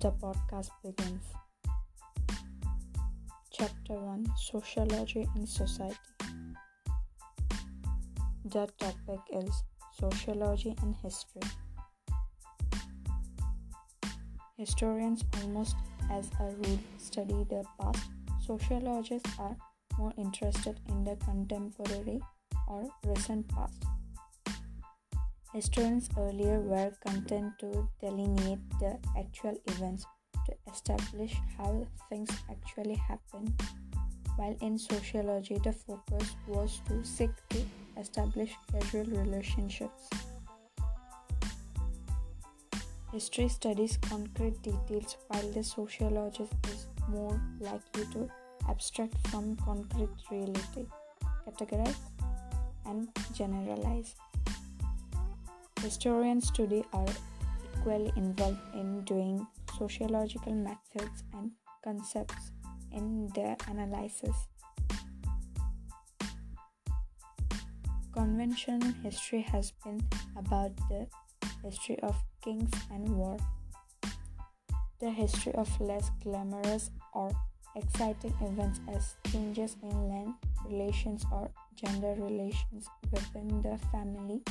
The podcast begins. Chapter 1 Sociology and Society. The topic is Sociology and History. Historians, almost as a rule, study the past. Sociologists are more interested in the contemporary or recent past. Historians earlier were content to delineate the actual events to establish how things actually happen, while in sociology the focus was to seek to establish causal relationships. History studies concrete details while the sociologist is more likely to abstract from concrete reality, categorize, and generalize. Historians today are equally involved in doing sociological methods and concepts in their analysis. Conventional history has been about the history of kings and war, the history of less glamorous or exciting events as changes in land relations or gender relations within the family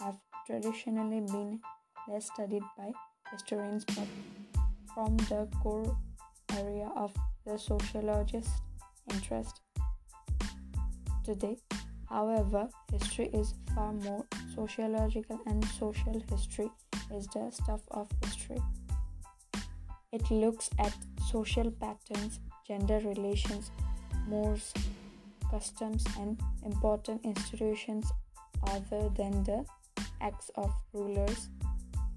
have traditionally been less studied by historians but from the core area of the sociologist's interest. Today, however, history is far more sociological and social history is the stuff of history. It looks at social patterns, gender relations, mores, customs, and important institutions other than the acts of rulers,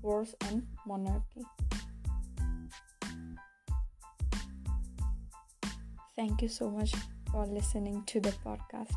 wars, and monarchy. Thank you so much for listening to the podcast.